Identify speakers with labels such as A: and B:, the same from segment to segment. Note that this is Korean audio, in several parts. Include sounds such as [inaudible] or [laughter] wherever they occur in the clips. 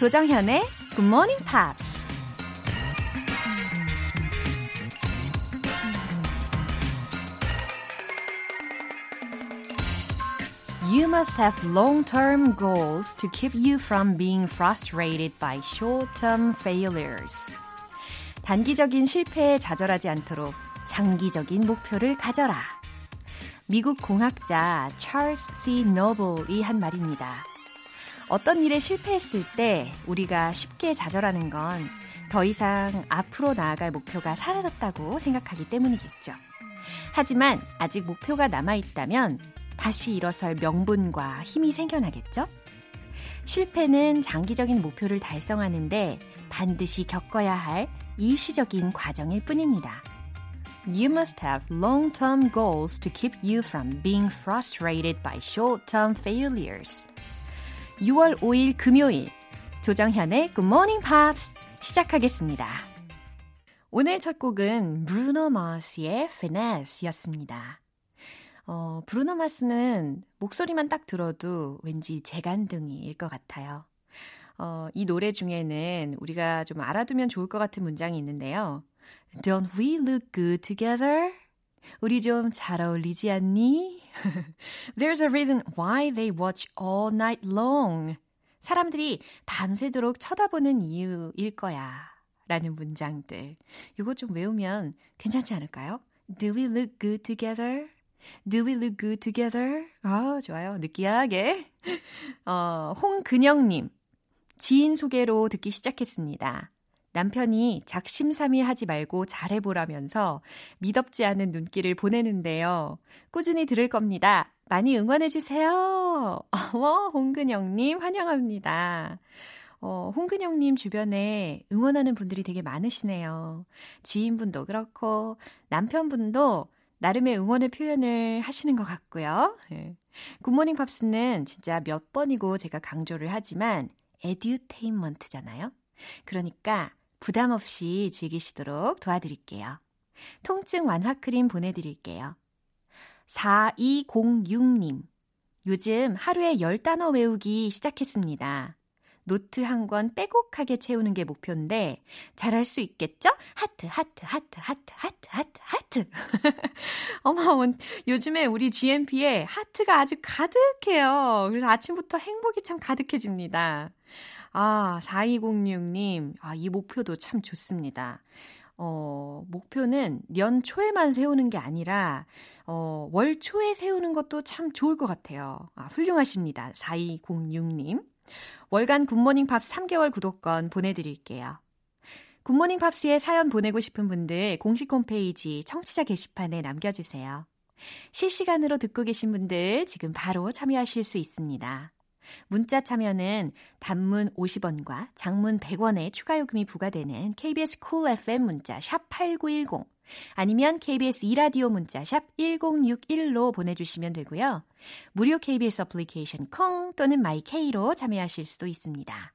A: 조정현의 Good Morning Pops. You must have long-term goals to keep you from being frustrated by short-term failures. 단기적인 실패에 좌절하지 않도록 장기적인 목표를 가져라. 미국 공학자 찰스 C. 노블이 한 말입니다. 어떤 일에 실패했을 때 우리가 쉽게 좌절하는 건 더 이상 앞으로 나아갈 목표가 사라졌다고 생각하기 때문이겠죠. 하지만 아직 목표가 남아있다면 다시 일어설 명분과 힘이 생겨나겠죠? 실패는 장기적인 목표를 달성하는데 반드시 겪어야 할 일시적인 과정일 뿐입니다. You must have long-term goals to keep you from being frustrated by short-term failures. 6월 5일 금요일 조정현의 Good Morning Pops 시작하겠습니다. 오늘 첫 곡은 브루노 마스의 Finesse였습니다. 어, 브루노 마스는 목소리만 딱 들어도 왠지 재간둥이일 것 같아요. 어, 이 노래 중에는 우리가 좀 알아두면 좋을 것 같은 문장이 있는데요. Don't we look good together? 우리 좀 잘 어울리지 않니? There's a reason why they watch all night long. 사람들이 밤새도록 쳐다보는 이유일 거야. 라는 문장들. 이거 좀 외우면 괜찮지 않을까요? Do we look good together? Do we look good together? 아, 좋아요. 느끼하게. 어, 홍근영님. 지인 소개로 듣기 시작했습니다. 남편이 작심삼일 하지 말고 잘해보라면서 미덥지 않은 눈길을 보내는데요. 꾸준히 들을 겁니다. 많이 응원해주세요. 어머, 홍근영님, 환영합니다. 어, 홍근영님 주변에 응원하는 분들이 되게 많으시네요. 지인분도 그렇고, 남편분도 나름의 응원의 표현을 하시는 것 같고요. 네. 굿모닝 팝스는 진짜 몇 번이고 제가 강조를 하지만, 에듀테인먼트잖아요. 그러니까 부담 없이 즐기시도록 도와드릴게요. 통증 완화 크림 보내드릴게요. 4206님. 요즘 하루에 10단어 외우기 시작했습니다. 노트 한 권 빼곡하게 채우는 게 목표인데 잘할 수 있겠죠? 하트 하트 하트 하트 하트 하트 하트 [laughs] 어머 요즘에 우리 GMP에 하트가 아주 가득해요. 그래서 아침부터 행복이 참 가득해집니다. 아 4206님 아, 이 목표도 참 좋습니다. 어, 목표는 년 초에만 세우는 게 아니라, 어, 월 초에 세우는 것도 참 좋을 것 같아요. 아, 훌륭하십니다. 4206님. 월간 굿모닝 팝 3개월 구독권 보내드릴게요. 굿모닝 팝스에 사연 보내고 싶은 분들 공식 홈페이지 청취자 게시판에 남겨주세요. 실시간으로 듣고 계신 분들 지금 바로 참여하실 수 있습니다. 문자 참여는 단문 50원과 장문 100원의 추가 요금이 부과되는 KBS 쿨 cool FM 문자 샵 8910 아니면 KBS 이라디오 문자 샵 1061로 보내주시면 되고요. 무료 KBS 어플리케이션 콩 또는 my K로 참여하실 수도 있습니다.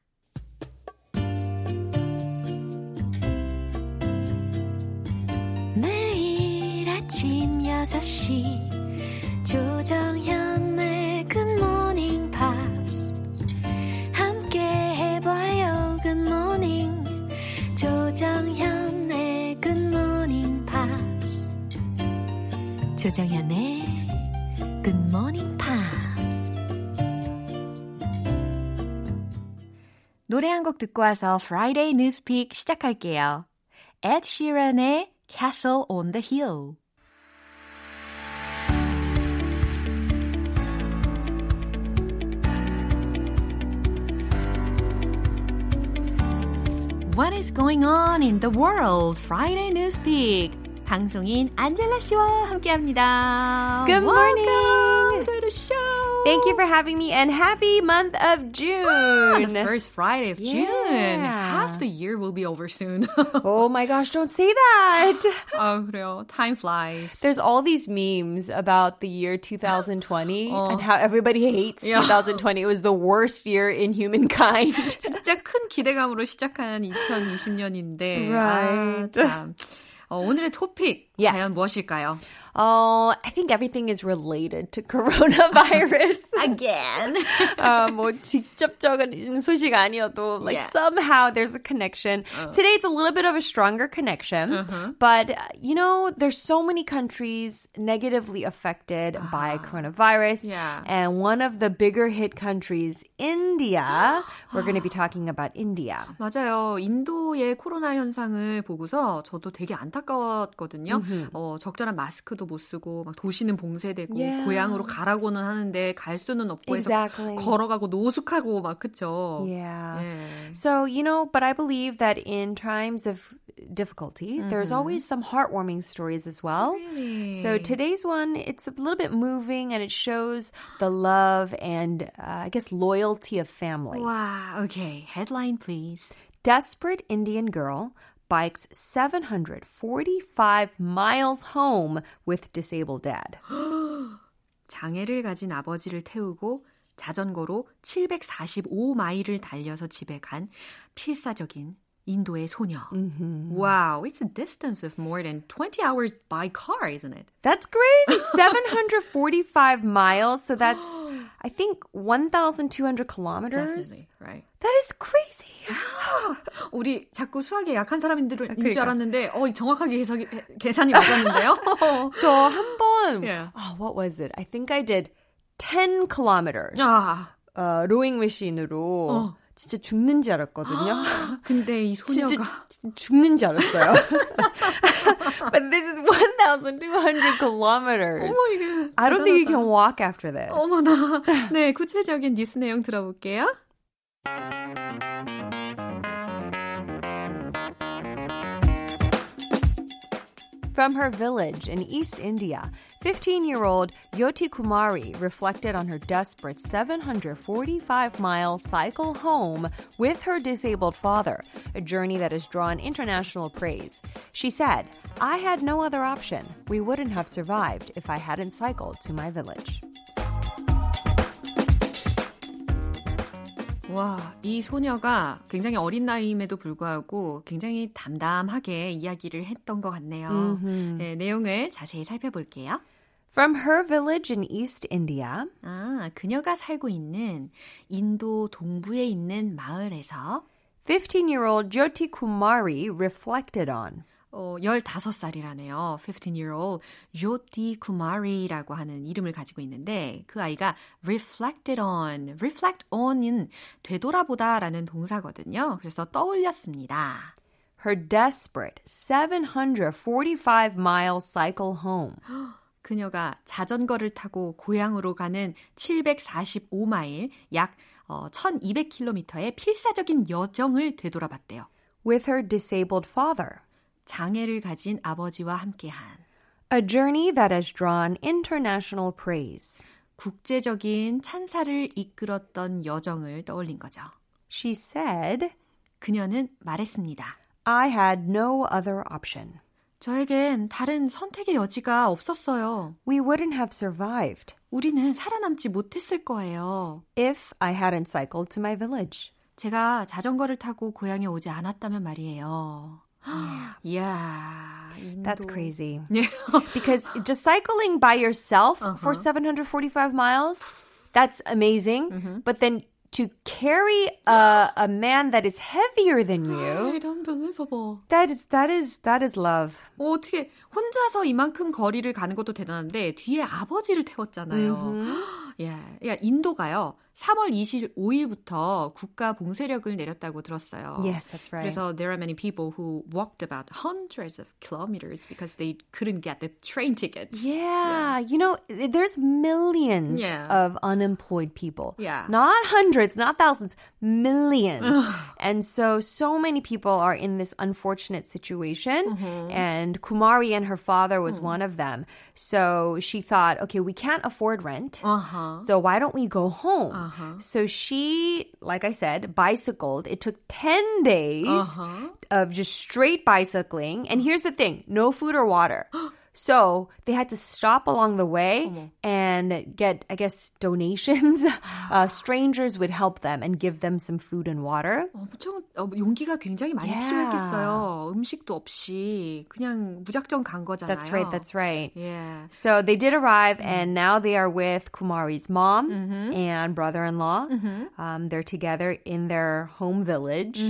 A: 매일 아침 6시 조정현 조정현의 굿모닝 팝스 노래 한 곡 듣고 와서 Friday Newspeak 시작할게요. Ed Sheeran의 Castle on the Hill What is going on in the world? Friday Newspeak. 방송인 안젤라 씨와 함께합니다.
B: Good morning.
A: Welcome to the show.
B: Thank you for having me and happy month of June.
A: Ah, the first Friday of June.
B: Yeah.
A: Half the year will be over soon. [laughs]
B: oh my gosh, don't say that. [laughs]
A: 어, 그래요. Time flies.
B: There's all these memes about the year [gasps] 2020 and how everybody hates
A: Yeah.
B: 2020. It was the worst year in humankind. [laughs]
A: 진짜 큰 기대감으로 시작한 2020년인데.
B: Right.
A: 아, 참. 어, 오늘의 토픽. 과연 무엇일까요?
B: Oh, I think everything is related to [laughs] coronavirus. [laughs]
A: Again. [laughs]
B: uh, 뭐 직접적인 소식 아니어도 like yeah. somehow there's a connection. Uh. Today it's a little bit of a stronger connection, uh-huh. but uh, you know there's so many countries negatively affected uh. by coronavirus,
A: yeah.
B: and one of the bigger hit countries, India. [gasps] We're going to be talking about India.
A: 맞아요. 인도의 코로나 현상을 보고서 저도 되게 안타까웠거든요. Mm-hmm. 어, 적절한 마스크도 못 쓰고 막 도시는 봉쇄되고 yeah. 고향으로 가라고는 하는데 갈 수는 없고 해서 exactly. 걸어가고 노숙하고 막 그쵸.
B: Yeah. yeah. So, you know, but I believe that in times of difficulty, mm-hmm. there's always some heartwarming stories as well.
A: Really?
B: So today's one, it's a little bit moving and it shows the love and uh, I guess loyalty of family.
A: Wow. Okay. Headline, please.
B: Desperate Indian girl bikes 745 miles home with disabled dad. [gasps]
A: 장애를 가진 아버지를 태우고 자전거로 745마일을 달려서 집에 간 필사적인 인도의 소녀. Mm-hmm. Wow, it's a distance of more than 20 hours by car, isn't it?
B: That's crazy. [laughs] 745 miles. So that's, I think, 1,200 kilometers.
A: Definitely, right.
B: That is crazy. [gasps]
A: 우리 자꾸 수학에 약한 사람인들 그러니까. 줄 알았는데, 어, 정확하게 계산이, 계산이 맞았는데요? [laughs]
B: 저한 번, yeah. oh, what was it? I think I did 10 kilometers.
A: 아.
B: 어, 로잉 머신으로. 어. 진짜 죽는 줄 알았거든요.
A: 근데 이 소녀가
B: 죽는 줄 알았어요. But this is 1,200 kilometers.
A: 어머 이게
B: I don't think you can walk after this.
A: 어머나. 네, 구체적인 뉴스 내용 들어볼게요.
B: From her village in East India, 15 year old Yoti Kumari reflected on her desperate 745 mile cycle home with her disabled father, a journey that has drawn international praise. She said, I had no other option. We wouldn't have survived if I hadn't cycled to my village.
A: 와, 이 소녀가 굉장히 어린 나이임에도 불구하고 굉장히 담담하게 이야기를 했던 것 같네요. Mm-hmm. 네, 내용을 자세히 살펴볼게요.
B: From her village in East India.
A: 아, 그녀가 살고 있는 인도 동부에 있는 마을에서
B: 15-year-old Jyoti Kumari reflected on.
A: 어, 15살이라네요. 15-year-old Jyoti Kumari라고 하는 이름을 가지고 있는데 그 아이가 reflected on, reflect on은 되돌아보다라는 동사거든요. 그래서 떠올렸습니다.
B: Her desperate 745 mile cycle home.
A: 그녀가 자전거를 타고 고향으로 가는 745마일, 약 어, 1200km의 필사적인 여정을 되돌아봤대요.
B: With her disabled father.
A: 장애를 가진 아버지와 함께한
B: A journey that has drawn international praise.
A: 국제적인 찬사를 이끌었던 여정을 떠올린 거죠.
B: She said,
A: 그녀는 말했습니다.
B: I had no other option.
A: 저에겐 다른 선택의 여지가 없었어요.
B: We wouldn't have survived.
A: 우리는 살아남지 못했을 거예요.
B: If I hadn't cycled to my village.
A: 제가 자전거를 타고 고향에 오지 않았다면 말이에요. [gasps] yeah.
B: That's crazy. [laughs] because just cycling by yourself uh-huh. for 745 miles, that's amazing. Mm-hmm. But then to carry a, a man that is heavier than you.
A: unbelievable.
B: That is that is that is love.
A: 어, 어떻게 혼자서 이만큼 거리를 가는 것도 대단한데 뒤에 아버지를 태웠잖아요. Mm-hmm. 예, 야, 인도가요. 3월 25일부터 국가 봉쇄력을 내렸다고 들었어요.
B: Yes, that's right.
A: 그래서 there are many people who walked about hundreds of kilometers because they couldn't get the train tickets.
B: Yeah, yeah. you know, there's millions yeah. of unemployed people.
A: Yeah.
B: Not hundreds, not thousands, millions. and so so many people are in this unfortunate situation mm-hmm. and Kumari and her father was mm. one of them. So she thought, okay, we can't afford rent.
A: Uh-huh.
B: So why don't we go home? Uh-huh. Uh-huh. So she, like I said, bicycled. It took 10 days uh-huh. of just straight bicycling. And here's the thing no food or water. [gasps] So they had to stop along the way and get, I guess, donations. [laughs] uh, strangers would help them and give them some food and water.
A: 엄청 어, 용기가 굉장히 많이
B: Yeah.
A: 필요했겠어요. 음식도 없이 그냥 무작정 간 거잖아요.
B: That's right, that's right.
A: Yeah.
B: So they did arrive, and now they are with Kumari's mom and brother-in-law. Um, they're together in their home village.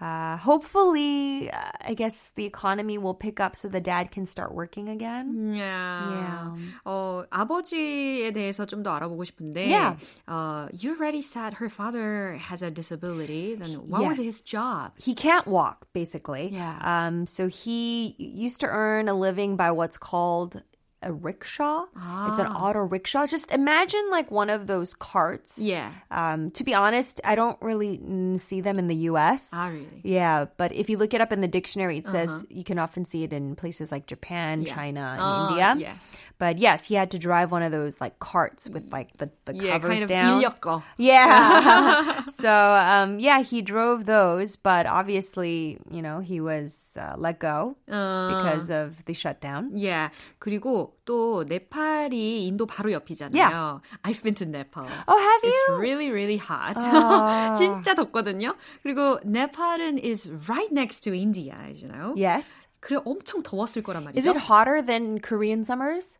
B: Uh, hopefully, uh, I guess the economy will pick up so the dad can start working again.
A: Yeah.
B: Yeah.
A: 어, 아버지에 대해서 좀 더 알아보고 싶은데,
B: Yeah.
A: uh, you already said her father has a disability. Then what was
B: Yes.
A: his job?
B: He can't walk, basically.
A: Yeah.
B: Um, so he used to earn a living by what's called a rickshaw. It's an auto rickshaw. Just imagine like one of those carts.
A: Yeah.
B: Um, to be honest, I don't really mm, see them in the U.S.
A: Ah, really?
B: Yeah, but if you look it up in the dictionary, it says you can often see it in places like Japan,
A: Yeah.
B: China, and
A: Ah,
B: India.
A: yeah.
B: But yes, he had to drive one of those like carts with like the, the
A: Yeah,
B: covers
A: kind of
B: down.
A: 인력 거.
B: Yeah. [laughs] so, um, yeah, he drove those, but obviously, you know, he was uh, let go because of the shutdown.
A: Yeah. 그리고 또 네팔이 인도 바로 옆이잖아요.
B: Yeah.
A: I've been to Nepal.
B: Oh, have
A: It's
B: you?
A: really, really hot.
B: 아. [laughs]
A: 진짜 덥거든요. 그리고 네팔은 is right next to India, as you know.
B: Yes.
A: 그래 엄청 더웠을 거란 말이죠.
B: Is it hotter than Korean summers?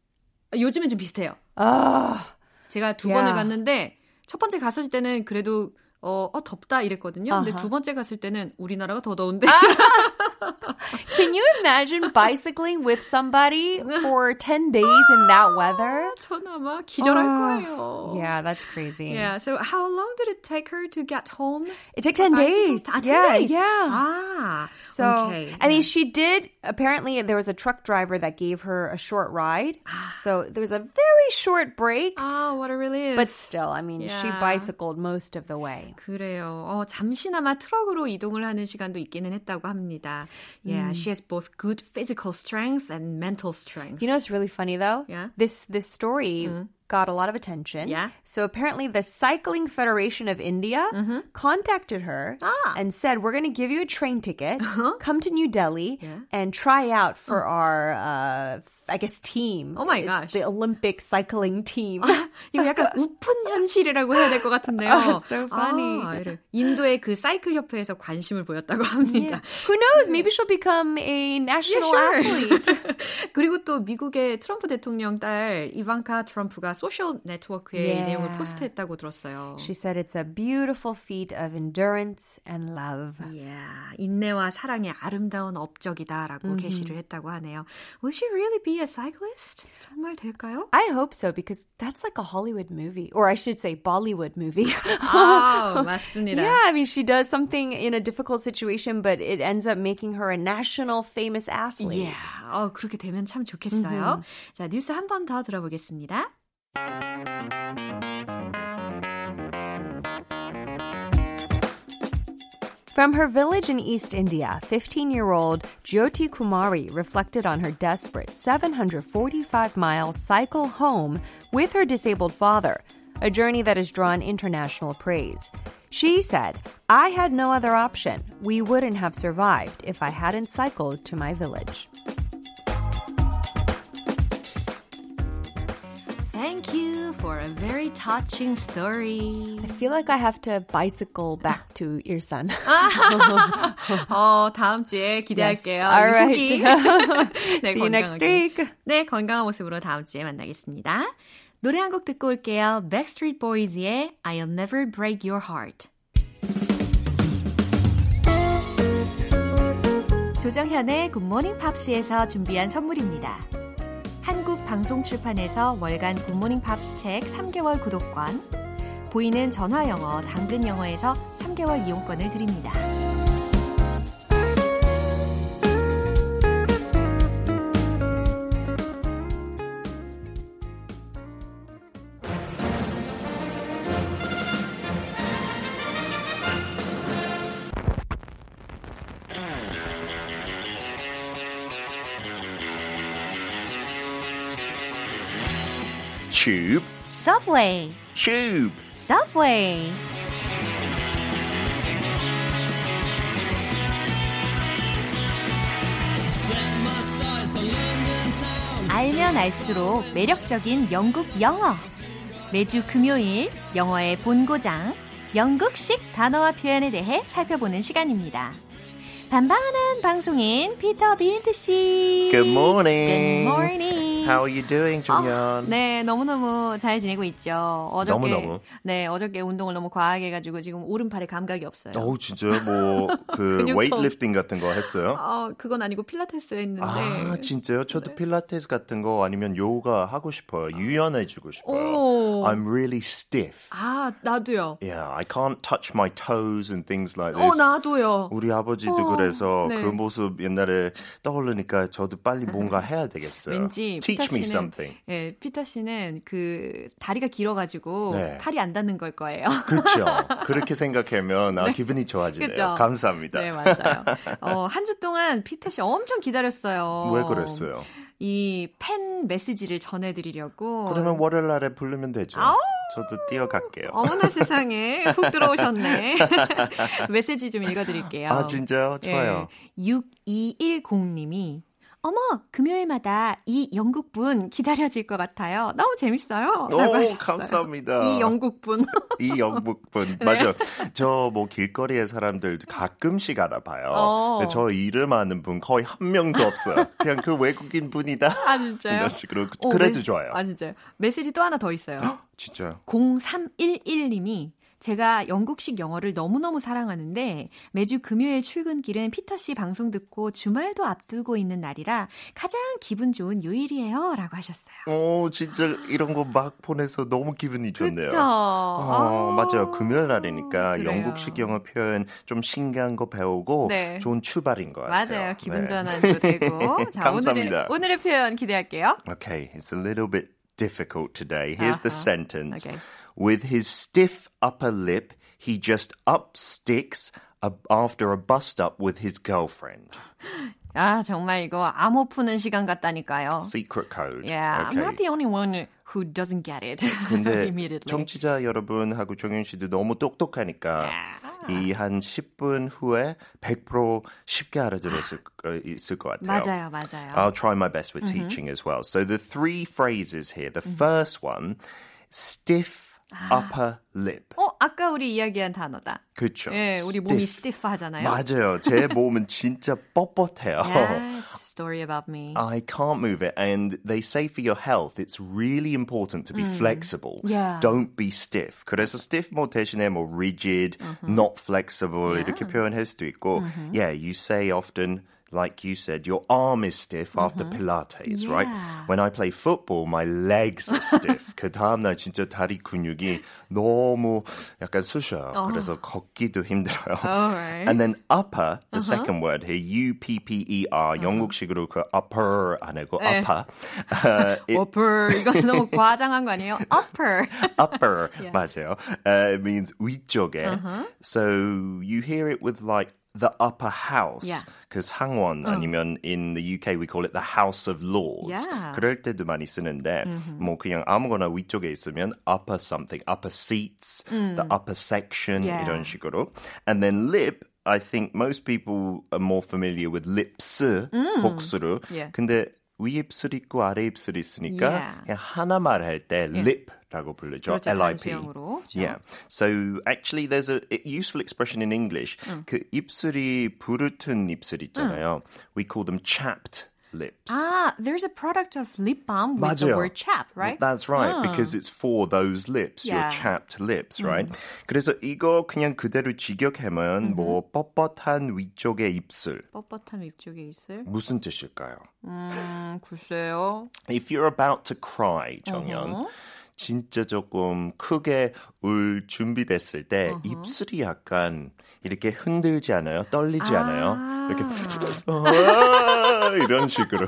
A: 요즘엔 좀 비슷해요.
B: Oh,
A: 제가 두
B: Yeah.
A: 번을 갔는데 첫 번째 갔을 때는 그래도 어, 어 덥다 이랬거든요. 근데
B: 아하.
A: 두 번째 갔을 때는 우리나라가 더 더운데. [laughs]
B: can you imagine bicycling with somebody for 10 days in that weather?
A: 전 아마 기절할
B: 아.
A: 거예요.
B: Yeah, that's crazy.
A: Yeah. So how long did it take her to get home?
B: It took 10 days.
A: 아, 10
B: yeah,
A: days.
B: yeah.
A: Ah.
B: So,
A: okay.
B: I mean, she did. Apparently, there was a truck driver that gave her a short ride. So there was a very short break,
A: Ah, what a relief.
B: but still, I mean, she
A: Yeah.
B: bicycled most of the way.
A: 그래요. 어, 잠시나마 트럭으로 이동을 하는 시간도 있기는 했다고 합니다. Yeah, she has both good physical strength and mental strength.
B: You know, it's really funny though.
A: Yeah.
B: This this story got a lot of attention.
A: Yeah.
B: So apparently, the Cycling Federation of India contacted her
A: Ah.
B: and said, "We're going to give you a train ticket. Come to New Delhi
A: Yeah.
B: and try out for our." Uh, I guess team.
A: Oh my
B: It's
A: gosh.
B: The Olympic cycling team. [laughs]
A: 이거 약간 [laughs] 우픈 현실이라고 해야 될 것 같은데요. [laughs]
B: Oh, so funny.
A: 아, 이래. 인도의 그 사이클 협회에서 관심을 보였다고 합니다.
B: Who knows? Maybe she'll become a national
A: sure.
B: athlete.
A: 그리고 또 미국의 트럼프 대통령 딸 이방카 트럼프가 소셜 네트워크에 이
B: Yeah.
A: 내용을 포스트했다고 들었어요.
B: She said it's a beautiful feat of endurance and love.
A: Yeah, 인내와 사랑의 아름다운 업적이다라고 게시를 했다고 하네요. Will she really be a cyclist? 정말 될까요?
B: I hope so because that's like a Hollywood movie, or I should say Bollywood movie.
A: 아, [laughs] [laughs] 맞습니다.
B: yeah, I mean, she does something in a difficult situation, but it ends up making her a national famous athlete.
A: Yeah. 어, 그렇게 되면 참 좋겠어요. 자, 뉴스 한 번 더 들어보겠습니다.
B: From her village in East India, 15 year old Jyoti Kumari reflected on her desperate 745 mile cycle home with her disabled father, a journey that has drawn international praise. She said, I had no other option. We wouldn't have survived if I hadn't cycled to my village.
A: Thank you for a very touching story.
B: I feel like I have to bicycle back to Ilsan.
A: 어, 다음 주에 기대할게요.
B: Yes. All right.
A: 네,
B: See you next week.
A: 네, 건강한 모습으로 다음 주에 만나겠습니다. 노래 한 곡 듣고 올게요. Backstreet Boys의 I'll Never Break Your Heart. 조정현의 굿모닝 팝스에서 준비한 선물입니다. 방송 출판에서 월간 굿모닝 팝스 책 3개월 구독권, 보이는 전화 영어 당근 영어에서 3개월 이용권을 드립니다.
C: Tube,
A: Subway,
C: tube.
A: Subway. 알면 알수록 매력적인 영국 영어. 매주 금요일 영어의 본고장, 영국식 단어와 표현에 대해 살펴보는 시간입니다. 반반한 방송인 피터 빈트 씨.
C: Good morning.
A: Good morning.
C: How are you doing, 정현?
A: 네, 너무너무 잘 지내고 있죠. 어저께
C: 너무너무.
A: 네, 어저께 운동을 너무 과하게 해 가지고 지금 오른팔에 감각이 없어요.
C: 어, 진짜요? 뭐, [laughs] 그,
A: 근육통.
C: weightlifting 같은 거 했어요?
A: 어, 그건 아니고 필라테스 했는데.
C: 아, 진짜요? 저도 필라테스 같은 거 아니면 요가 하고 싶어요. 유연해 지고 싶어요.
A: 오.
C: I'm really stiff.
A: 아, 나도요.
C: Yeah, I can't touch my toes and things like
A: 어,
C: this.
A: 나도요.
C: 우리 아버지도
A: 어,
C: 그래서
A: 네.
C: 그 모습 옛날에 떠오르니까 저도 빨리 뭔가 [laughs] 해야 되겠어요.
A: 왠지
C: Teach
A: 피터
C: me
A: 씨는
C: something.
A: 예, 피터 씨는 그 다리가 길어가지고
C: 네.
A: 팔이 안 닿는 걸 거예요.
C: 그렇죠. [laughs] 그렇게 생각하면 아, 기분이 좋아지네요.
A: 그죠?
C: 감사합니다.
A: 네, 맞아요. 어, 한 주 동안 피터 씨 엄청 기다렸어요.
C: 왜 그랬어요?
A: 이 팬 메시지를 전해드리려고.
C: 그러면 월요일 날에 부르면 되죠.
A: 아우!
C: 저도 뛰어갈게요.
A: 어머나 [laughs] 세상에 훅 들어오셨네. [laughs] 메시지 좀 읽어드릴게요.
C: 아, 진짜요? 좋아요.
A: 예, 6210님이 어머, 금요일마다 이 영국분 기다려질 것 같아요. 너무 재밌어요.
C: 오,
A: 하셨어요.
C: 감사합니다.
A: 이 영국분. [laughs]
C: 이 영국분.
A: 네.
C: 맞아. 저뭐 길거리에 사람들 가끔씩 알아봐요.
A: 어.
C: 저 이름 아는 분 거의 한 명도 없어요. 그냥 그 외국인 분이다.
A: 아, 진짜요?
C: 이런 식으로.
A: 어,
C: 그래도
A: 메-
C: 좋아요.
A: 아, 진짜요? 메시지 또 하나 더 있어요. [gasps]
C: 진짜요?
A: 0311님이 제가 영국식 영어를 너무너무 사랑하는데 매주 금요일 출근길은 피터 씨 방송 듣고 주말도 앞두고 있는 날이라 가장 기분 좋은 요일이에요. 라고 하셨어요.
C: 오, 진짜 이런 거 막 보내서 너무 기분이 좋네요.
A: 그쵸?
C: 어,
A: 아,
C: 맞아요. 금요일 날이니까
A: 그래요.
C: 영국식 영어 표현 좀 신기한 거 배우고
A: 네.
C: 좋은 출발인 것 같아요.
A: 맞아요. 기분
C: 네.
A: 전환도 되고. [laughs] 자,
C: 감사합니다.
A: 오늘의, 오늘의 표현 기대할게요.
C: Okay, it's a little bit difficult today. Here's the
A: Uh-huh.
C: sentence.
A: Okay.
C: With his stiff upper lip, he just up sticks a- after a bust up with his girlfriend.
A: 아, [gasps] 정말 이거 암호 푸는 시간 같다니까요.
C: Secret code.
A: Yeah, I'm
C: okay.
A: not the only one who doesn't get it
C: 근데
A: immediately.
C: 정치자 여러분하고 정윤 씨도 너무 똑똑하니까 이한 10분 후에 100% 쉽게 알아들었을 거- 있을 것 같아요.
A: 맞아요, 맞아요.
C: I'll try my best with teaching as well. So the three phrases here. The first one, stiff upper lip.
A: 어, 아까 우리 이야기한 단어다.
C: 그렇죠.
A: 예, 우리 몸이
C: Stiff.
A: stiff 하잖아요.
C: 맞아요. 제 몸은 진짜 뻣뻣해요.
A: Yeah, story about me.
C: I can't move it. And they say for your health, it's really important to be flexible.
A: Yeah.
C: Don't be stiff. 그래서 stiff 뭐 대신에 뭐 rigid, not flexible 이렇게 표현할 수도 있고. Yeah, you say often, like you said, your arm is stiff after Pilates, right?
A: Yeah.
C: When I play football, my legs are stiff. [laughs] 그 다음날 진짜 다리 근육이 너무 약간 쑤셔요. 그래서 걷기도 힘들어요.
A: Alright.
C: And then upper, the second word here, U-P-P-E-R, 영국식으로 그 upper 안 하고
A: 네.
C: upper. [laughs] Uh, it-
A: upper 이건 너무 과장한 거 아니에요? upper. [laughs]
C: upper,
A: Yeah.
C: 맞아요. Uh, it means 위쪽에. So you hear it with like the upper house.
A: Yeah.
C: 그 상원 아니면 in the UK we call it the House of Lords.
A: Yeah.
C: 그럴 때도 많이 쓰는데 뭐 그냥 아무거나 위쪽에 있으면 upper something, upper seats, the upper section
A: Yeah.
C: 이런 식으로. And then lip I think most people are more familiar with lips, 복수로.
A: Yeah.
C: 근데 위입술 있고 아래 입술 있으니까
A: Yeah.
C: 그냥 하나 말할 때 lip 라고 부르죠.
A: 그렇죠,
C: L-I-P.
A: 단수형으로. 그렇죠.
C: Yeah. So actually there's a useful expression in English. 그 입술이 부르튼 입술 있잖아요. We call them chapped lips.
A: Ah, there's a product of lip balm with the
C: 맞아요.
A: word chap, right?
C: That's right,
A: Ah.
C: because it's for those lips, your
A: Yeah.
C: chapped lips, right? 그래서 이거 그냥 그대로 직역하면 뭐 뻣뻣한 위쪽의 입술
A: 뻣뻣한 위쪽에 있을.
C: 무슨 뜻일까요?
A: 음, 글쎄요.
C: If you're about to cry, 정연, 진짜 조금 크게 울 준비됐을 때 입술이 약간 이렇게 흔들지 않아요? 떨리지 않아요? 이렇게 [laughs] 아, 이런 식으로.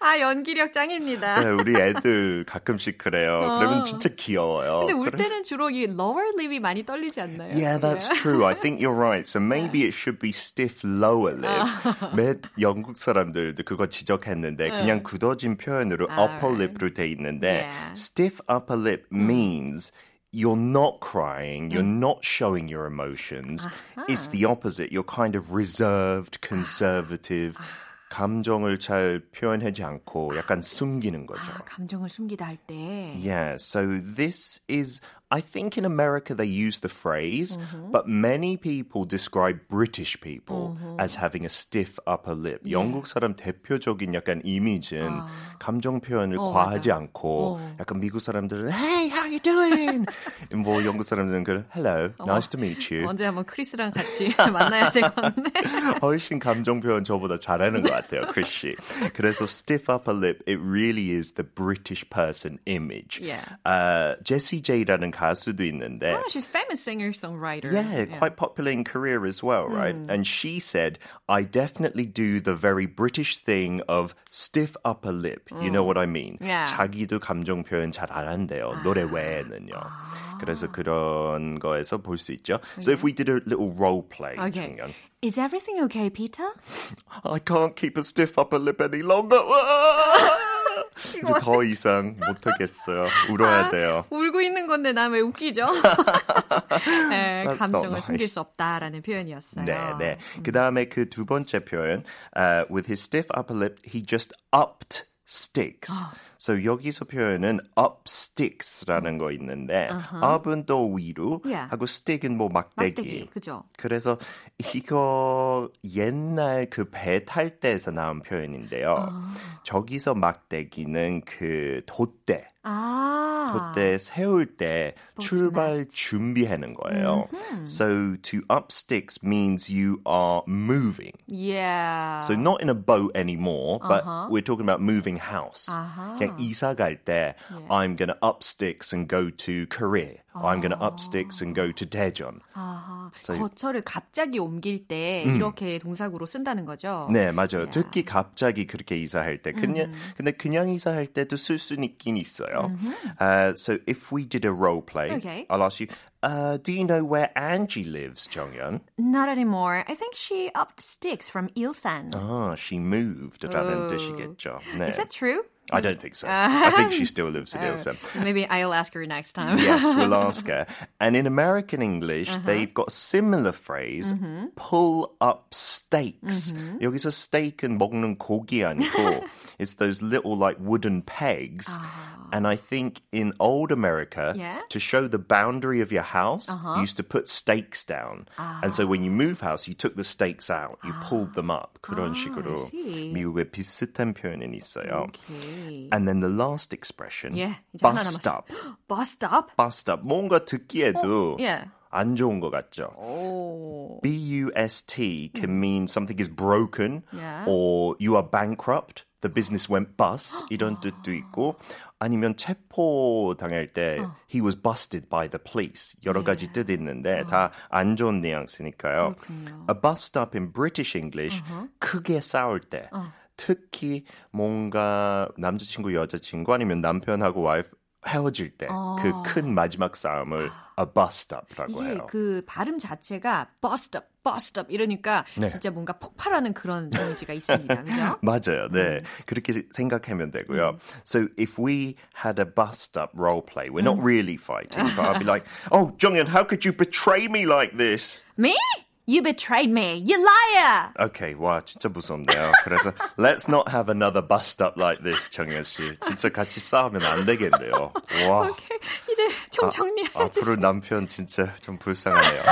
A: 아, 연기력 짱입니다.
C: 네, 우리 애들 가끔씩 그래요. 그러면 진짜 귀여워요.
A: 근데 울
C: 그래서-
A: 때는 주로 이 lower lip이 많이 떨리지 않나요?
C: Yeah, that's true. I think you're right. So maybe it should be stiff lower lip. 몇 영국 사람들도 그거 지적했는데 그냥 굳어진 표현으로 upper lip로 돼 있는데 stiff upper lip means you're not crying, you're not showing your emotions. It's the opposite. You're kind of reserved, conservative. 감정을 잘 표현하지 않고 약간 숨기는 거죠.
A: 아, 감정을 숨기다 할 때.
C: Yeah, so this is I think in America they use the phrase, but many people describe British people as having a stiff upper lip. 영국 사람 대표적인 약간 이미지는 감정 표현을
A: 어,
C: 과하지
A: 맞아.
C: 않고
A: 어.
C: 약간 미국 사람들은 Hey, how you doing? 뭐 영국 사람들은 그 Hello, nice to meet you.
A: 언제 한번 크리스랑 같이 만나야 [laughs] 되겠네. [laughs]
C: 훨씬 감정 표현 저보다 잘하는 것 같아요, 크리씨. 그래서 stiff upper lip, it really is the British person image.
A: Yeah.
C: Uh, Jessie J라는 가수도 있는데
A: oh, she's famous singer-songwriter.
C: Yeah, quite popular in Korea as well, right? And she said, I definitely do the very British thing of stiff upper lip. You know what I mean?
A: Yeah.
C: 자기도 감정 표현 잘 안 한대요. 노래 외 에는요. 그래서 그런 거에서 볼 수 있죠. So if we did a little role play,
A: Okay.
C: 정연.
A: Is everything okay, Peter?
C: I can't keep a stiff upper lip any longer. [laughs] 이제 더 이상 못하겠어요. 울어야 돼요.
A: 울고 있는 건데 나 왜 웃기죠? [laughs] 네,
C: That's
A: 감정을
C: not
A: 숨길
C: nice.
A: 수 없다라는 표현이었어요.
C: 네, 네. 그 다음에 그 두 번째 표현, uh, with his stiff upper lip, he just upped sticks. So 여기서 표현은 up sticks라는 거 있는데, up은 또 위로,
A: Yeah.
C: 하고 stick은 뭐 막대기.
A: 막대기, 그죠?
C: 그래서 이거 옛날 그 배 탈 때에서 나온 표현인데요. 저기서 막대기는 그 돛대.
A: 아.
C: 돛대 세울 때 출발 준비하는 거예요. So to up sticks means you are moving.
A: Yeah.
C: So not in a boat anymore, but we're talking about moving house.
A: 아하.
C: 그냥 이사 갈 때 I'm going to up sticks and go to Korea. Or I'm going to up sticks and go to Daejeon.
A: 아하.
C: So-
A: 거처를 갑자기 옮길 때 이렇게 동사구로 쓴다는 거죠.
C: 네, 맞아요. 특히 갑자기 그렇게 이사할 때. 그냥, 근데 그냥 이사할 때도 쓸 수는 있긴 있어요. Uh, so if we did a role play,
A: Okay.
C: I'll ask you, uh, do you know where Angie lives, 정연?
A: Not anymore. I think she upped sticks from Ilsan.
C: Ah, she moved. 라는 뜻이겠죠. 네.
A: Is that true?
C: I don't think so. I think she still lives in Ilse. [laughs]
A: Maybe I'll ask her next time.
C: Yes, we'll [laughs] ask her. And in American English, they've got a similar phrase, pull up steaks. 여기서 steak은 먹는 고기 아니고, [laughs] it's those little like wooden pegs. And I think in old America,
A: Yeah?
C: to show the boundary of your house, you used to put stakes down. And so when you move house, you took the stakes out, you pulled them up. 그런 식으로
A: see.
C: 미국에 비슷한 표현은 있어요.
A: Okay.
C: And then the last expression,
A: 예, 이제 하나
C: bust
A: 남았어.
C: up. [gasps]
A: Bust up?
C: bust up. 뭔가 듣기에도
A: 예.
C: 안 좋은 것 같죠.
A: 오.
C: B-U-S-T can mean something is broken
A: Yeah.
C: or you are bankrupt. The business went bust. 이런 뜻도 있고 아니면 체포 당할 때 he was busted by the police. 여러 가지 뜻 있는데 다안 좋은 뉘앙스니까요. A bust up in British English 크게 싸울 때 특히 뭔가 남자친구 여자친구 아니면 남편하고 와이프 헤어질 때 그큰 마지막 싸움을 a bust up라고
A: 이게
C: 해요.
A: 그 발음 자체가 bust up, bust up 이러니까
C: 네.
A: 진짜 뭔가 폭발하는 그런 이미지가 있습니다. 그죠?
C: 맞아요. 네. 그렇게 생각하면 되고요. So if we had a bust up role play, we're not really fighting, but I'd be like, "Oh, Jonghyun, how could you betray me like this?"
A: Me? You betrayed me. You liar.
C: Okay, 와 진짜 무섭네요. 그래서 let's not have another bust up like this, 정현 씨. 진짜 같이 싸우면 안 되겠네요. 와.
A: 오케이. 이제 좀 정리하지.
C: 앞으로 남편 진짜 좀 불쌍하네요.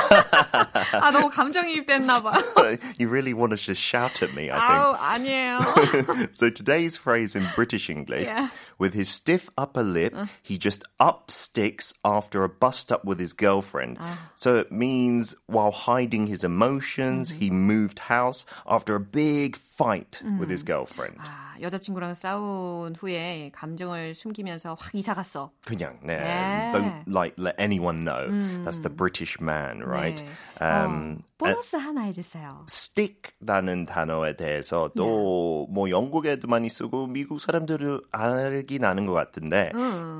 A: 아, 너무 감정이입됐나 봐. [laughs]
C: you really want to just shout at me, I think.
A: 아우, 아니에요. [laughs]
C: so today's phrase in British English,
A: Yeah.
C: with his stiff upper lip, he just up sticks after a bust up with his girlfriend. So it means while hiding his emotions, he moved house after a big fight with his girlfriend.
A: 아, 여자친구랑 싸운 후에 감정을 숨기면서 확 이사 갔어.
C: 그냥, 네.
A: Yeah.
C: Don't like let anyone know. That's the British man, right?
A: 네.
C: Um,
A: 어, 보너스 하나 해주세요.
C: stick라는 단어에 대해서 또 뭐 영국에도 많이 쓰고 미국 사람들은 알긴 아는 것 같은데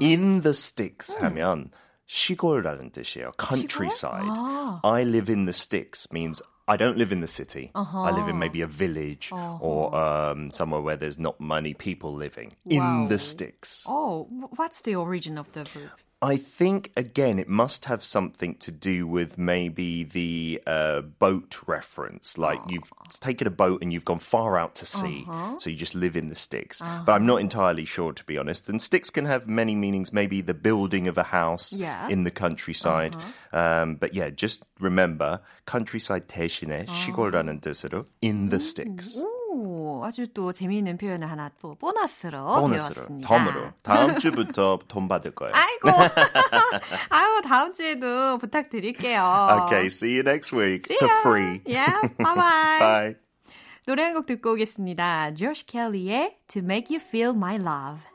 C: in the sticks 하면 시골이라는 뜻이에요. countryside. I live in the sticks means I don't live in the city. I live in maybe a village or um, somewhere where there's not many people living. In
A: Wow.
C: the sticks.
A: Oh, what's the origin of the verb?
C: I think again it must have something to do with maybe the uh, boat reference. Like oh. you've taken a boat and you've gone far out to sea, uh-huh. so you just live in the sticks. Uh-huh. But I'm not entirely sure to be honest. And sticks can have many meanings. Maybe the building of a house yeah. in the countryside. Uh-huh. Um, but yeah, just remember countryside 대신에 시골이라는 뜻으로 in the sticks.
A: 아주 또 재미있는 표현을 하나 또 보너스로, 보너스로 배웠습니다.
C: 덤으로. [laughs] 다음 주부터 돈 받을 거예요.
A: 아이고. [laughs] 아유, 다음 주에도 부탁드릴게요.
C: Okay, see you next week see for ya. free.
A: Yeah, bye bye. [laughs]
C: bye.
A: 노래 한 곡 듣고 오겠습니다. 조시 켈리의 To Make You Feel My Love.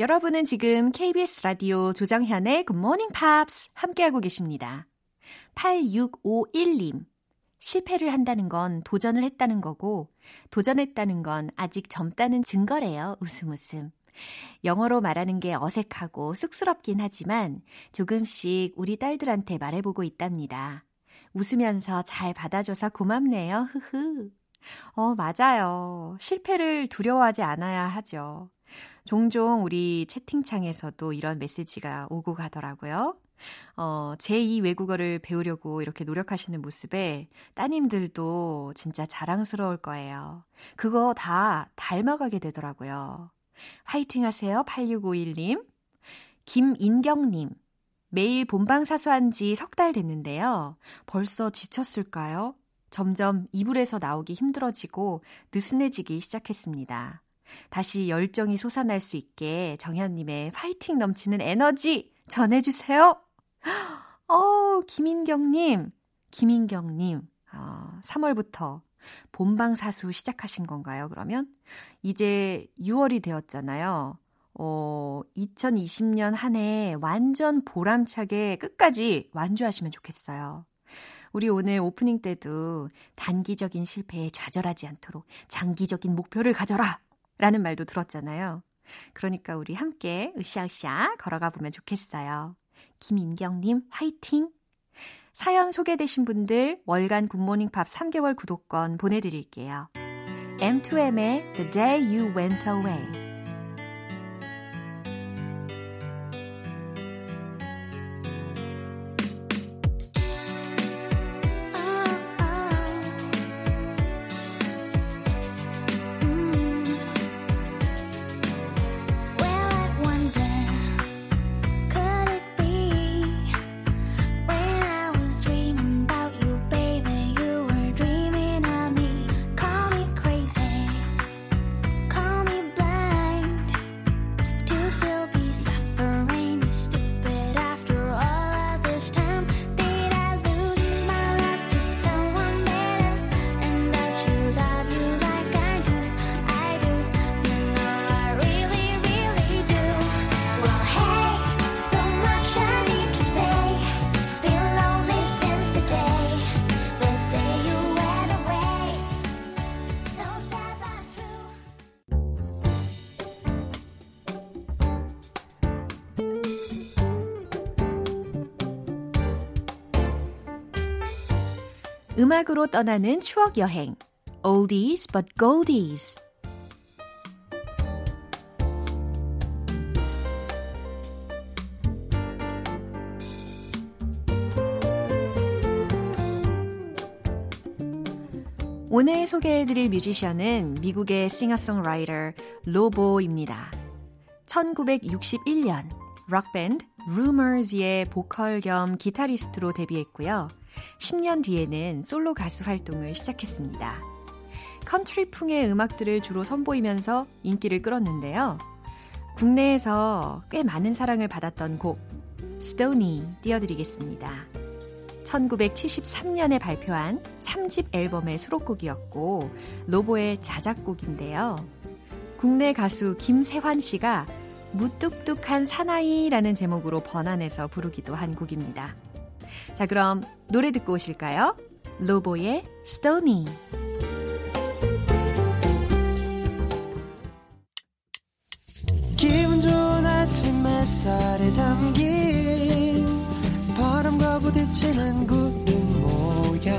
A: 여러분은 지금 KBS 라디오 조정현의 굿모닝 팝스 함께하고 계십니다. 8651님 실패를 한다는 건 도전을 했다는 거고 도전했다는 건 아직 젊다는 증거래요. 웃음 웃음. 영어로 말하는 게 어색하고 쑥스럽긴 하지만 조금씩 우리 딸들한테 말해보고 있답니다. 웃으면서 잘 받아줘서 고맙네요. 흐흐. 어, 맞아요. 실패를 두려워하지 않아야 하죠. 종종 우리 채팅창에서도 이런 메시지가 오고 가더라고요. 어, 제2 외국어를 배우려고 이렇게 노력하시는 모습에 따님들도 진짜 자랑스러울 거예요. 그거 다 닮아가게 되더라고요. 화이팅 하세요, 8651님. 김인경님. 매일 본방 사수한 지 석 달 됐는데요. 벌써 지쳤을까요? 점점 이불에서 나오기 힘들어지고 느슨해지기 시작했습니다. 다시 열정이 솟아날 수 있게 정현님의 파이팅 넘치는 에너지 전해주세요. [gasps] 어, 김인경님, 김인경님, 어, 3월부터 본방사수 시작하신 건가요, 그러면? 이제 6월이 되었잖아요. 어, 2020년 한 해 완전 보람차게 끝까지 완주하시면 좋겠어요. 우리 오늘 오프닝 때도 단기적인 실패에 좌절하지 않도록 장기적인 목표를 가져라! 라는 말도 들었잖아요. 그러니까 우리 함께 으쌰으쌰 걸어가 보면 좋겠어요. 김인경님 화이팅! 사연 소개되신 분들 월간 굿모닝 팝 3개월 구독권 보내드릴게요. M2M의 The Day You Went Away 음악으로 떠나는 추억 여행. Oldies but Goldies. 오늘 소개해드릴 뮤지션은 미국의 싱어송라이터 로보입니다. 1961년 록밴드 Rumors의 보컬 겸 기타리스트로 데뷔했고요. 10년 뒤에는 솔로 가수 활동을 시작했습니다. 컨트리풍의 음악들을 주로 선보이면서 인기를 끌었는데요. 국내에서 꽤 많은 사랑을 받았던 곡 Stony 띄워드리겠습니다. 1973년에 발표한 3집 앨범의 수록곡이었고 로보의 자작곡인데요. 국내 가수 김세환 씨가 무뚝뚝한 사나이라는 제목으로 번안해서 부르기도 한 곡입니다. 자, 그럼 노래 듣고 오실까요? 로보의 Stony.
D: 기분 좋은 아침 햇살에 담긴 바람과 부딪히는 구름 모양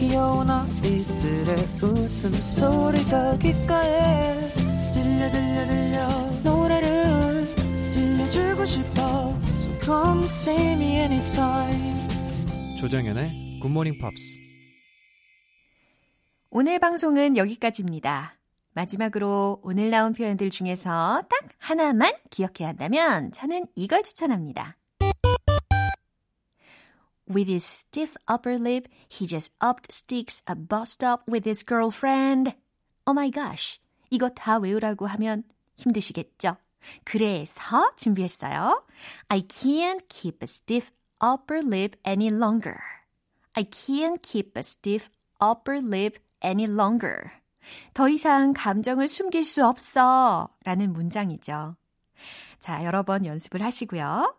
D: 귀여운 아이들의 웃음소리가 귓가에 들려 들려 들려 노래를 들려주고 싶어 come see me anytime
E: 조정연의 굿모닝 팝스.
A: 오늘 방송은 여기까지입니다. 마지막으로 오늘 나온 표현들 중에서 딱 하나만 기억해야 한다면 저는 이걸 추천합니다. With his stiff upper lip, he just upped sticks a bus stop with his girlfriend. Oh my gosh. 이거 다 외우라고 하면 힘드시겠죠? 그래서 준비했어요. I can't keep a stiff upper lip any longer. I can't keep a stiff upper lip any longer. 더 이상 감정을 숨길 수 없어. 라는 문장이죠. 자, 여러 번 연습을 하시고요.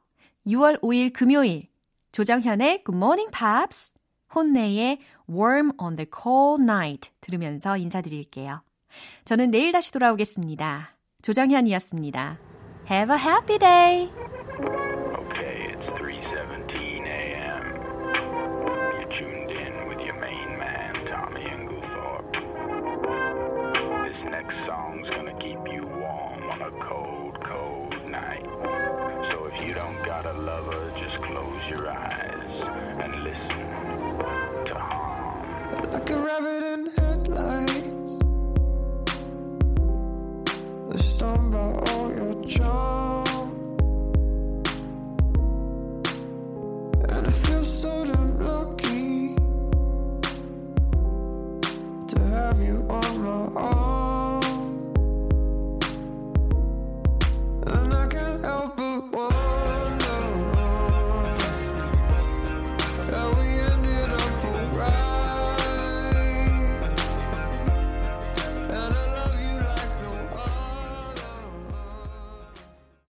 A: 6월 5일 금요일 조정현의 Good Morning Pops, 혼내의 Warm on the Cold Night 들으면서 인사드릴게요. 저는 내일 다시 돌아오겠습니다. 조정현이었습니다. Have a happy day!